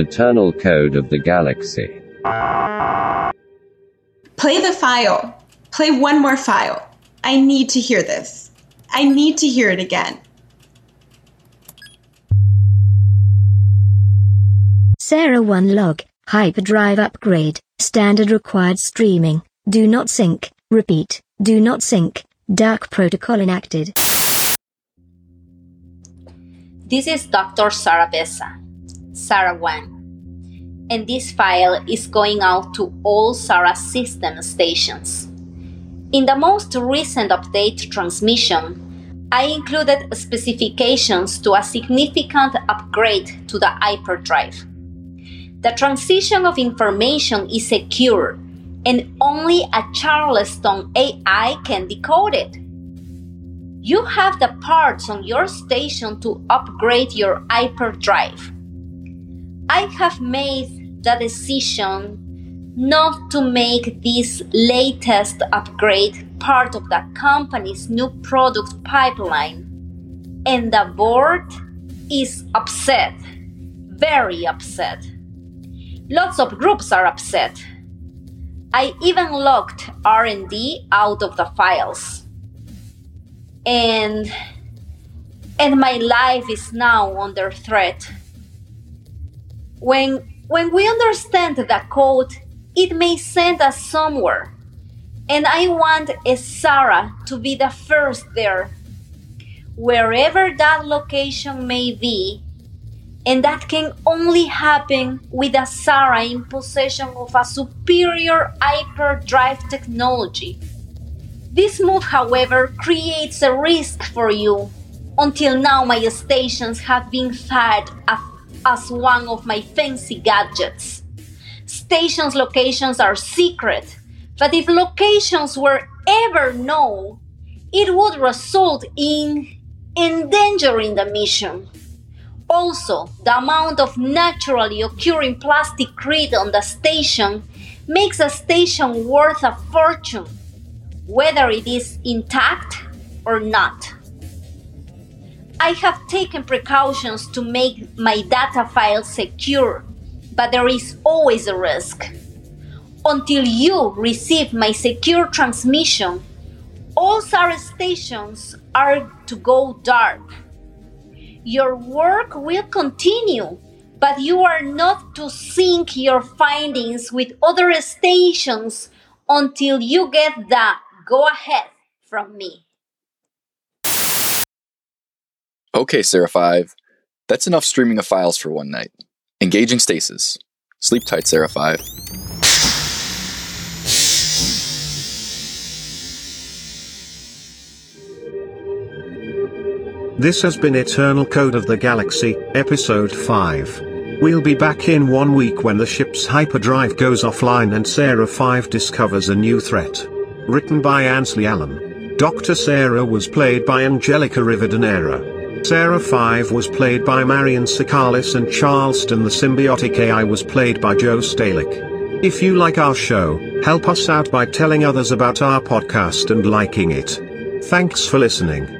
Eternal Code of the Galaxy. Play the file. Play one more file. I need to hear this. I need to hear it again. Sarah 1 log, hyperdrive upgrade, standard required streaming, do not sync, repeat, do not sync, dark protocol enacted. This is Dr. Sarah Bessa, Sarah 1, and this file is going out to all Sarah system stations. In the most recent update transmission, I included specifications to a significant upgrade to the hyperdrive. The transition of information is secure and only a Charleston AI can decode it. You have the parts on your station to upgrade your hyperdrive. I have made the decision not to make this latest upgrade part of the company's new product pipeline. And the board is upset, very upset. Lots of groups are upset. I even locked R&D out of the files and and my life is now under threat. When when we understand the code, it may send us somewhere. And I want a Sarah to be the first there. Wherever that location may be, and that can only happen with a Sarah in possession of a superior hyperdrive technology. This move, however, creates a risk for you. Until now, my stations have been fed as one of my fancy gadgets. Stations' locations are secret, but if locations were ever known, it would result in endangering the mission. Also, the amount of naturally occurring plastic grit on the station makes a station worth a fortune whether it is intact or not. I have taken precautions to make my data files secure, but there is always a risk. Until you receive my secure transmission, all SAR stations are to go dark. Your work will continue, but you are not to sync your findings with other stations until you get the Go ahead from me. Okay, Sarah 5. That's enough streaming of files for one night. Engaging stasis. Sleep tight, Sarah 5. This has been Eternal Code of the Galaxy, Episode 5. We'll be back in one week when the ship's hyperdrive goes offline and Sarah 5 discovers a new threat written by Ansley Allen. Dr. Sarah was played by Angelica Rivadeneira. Sarah 5 was played by Marion Sakalis and Charleston the Symbiotic AI was played by Joe Stalick. If you like our show, help us out by telling others about our podcast and liking it. Thanks for listening.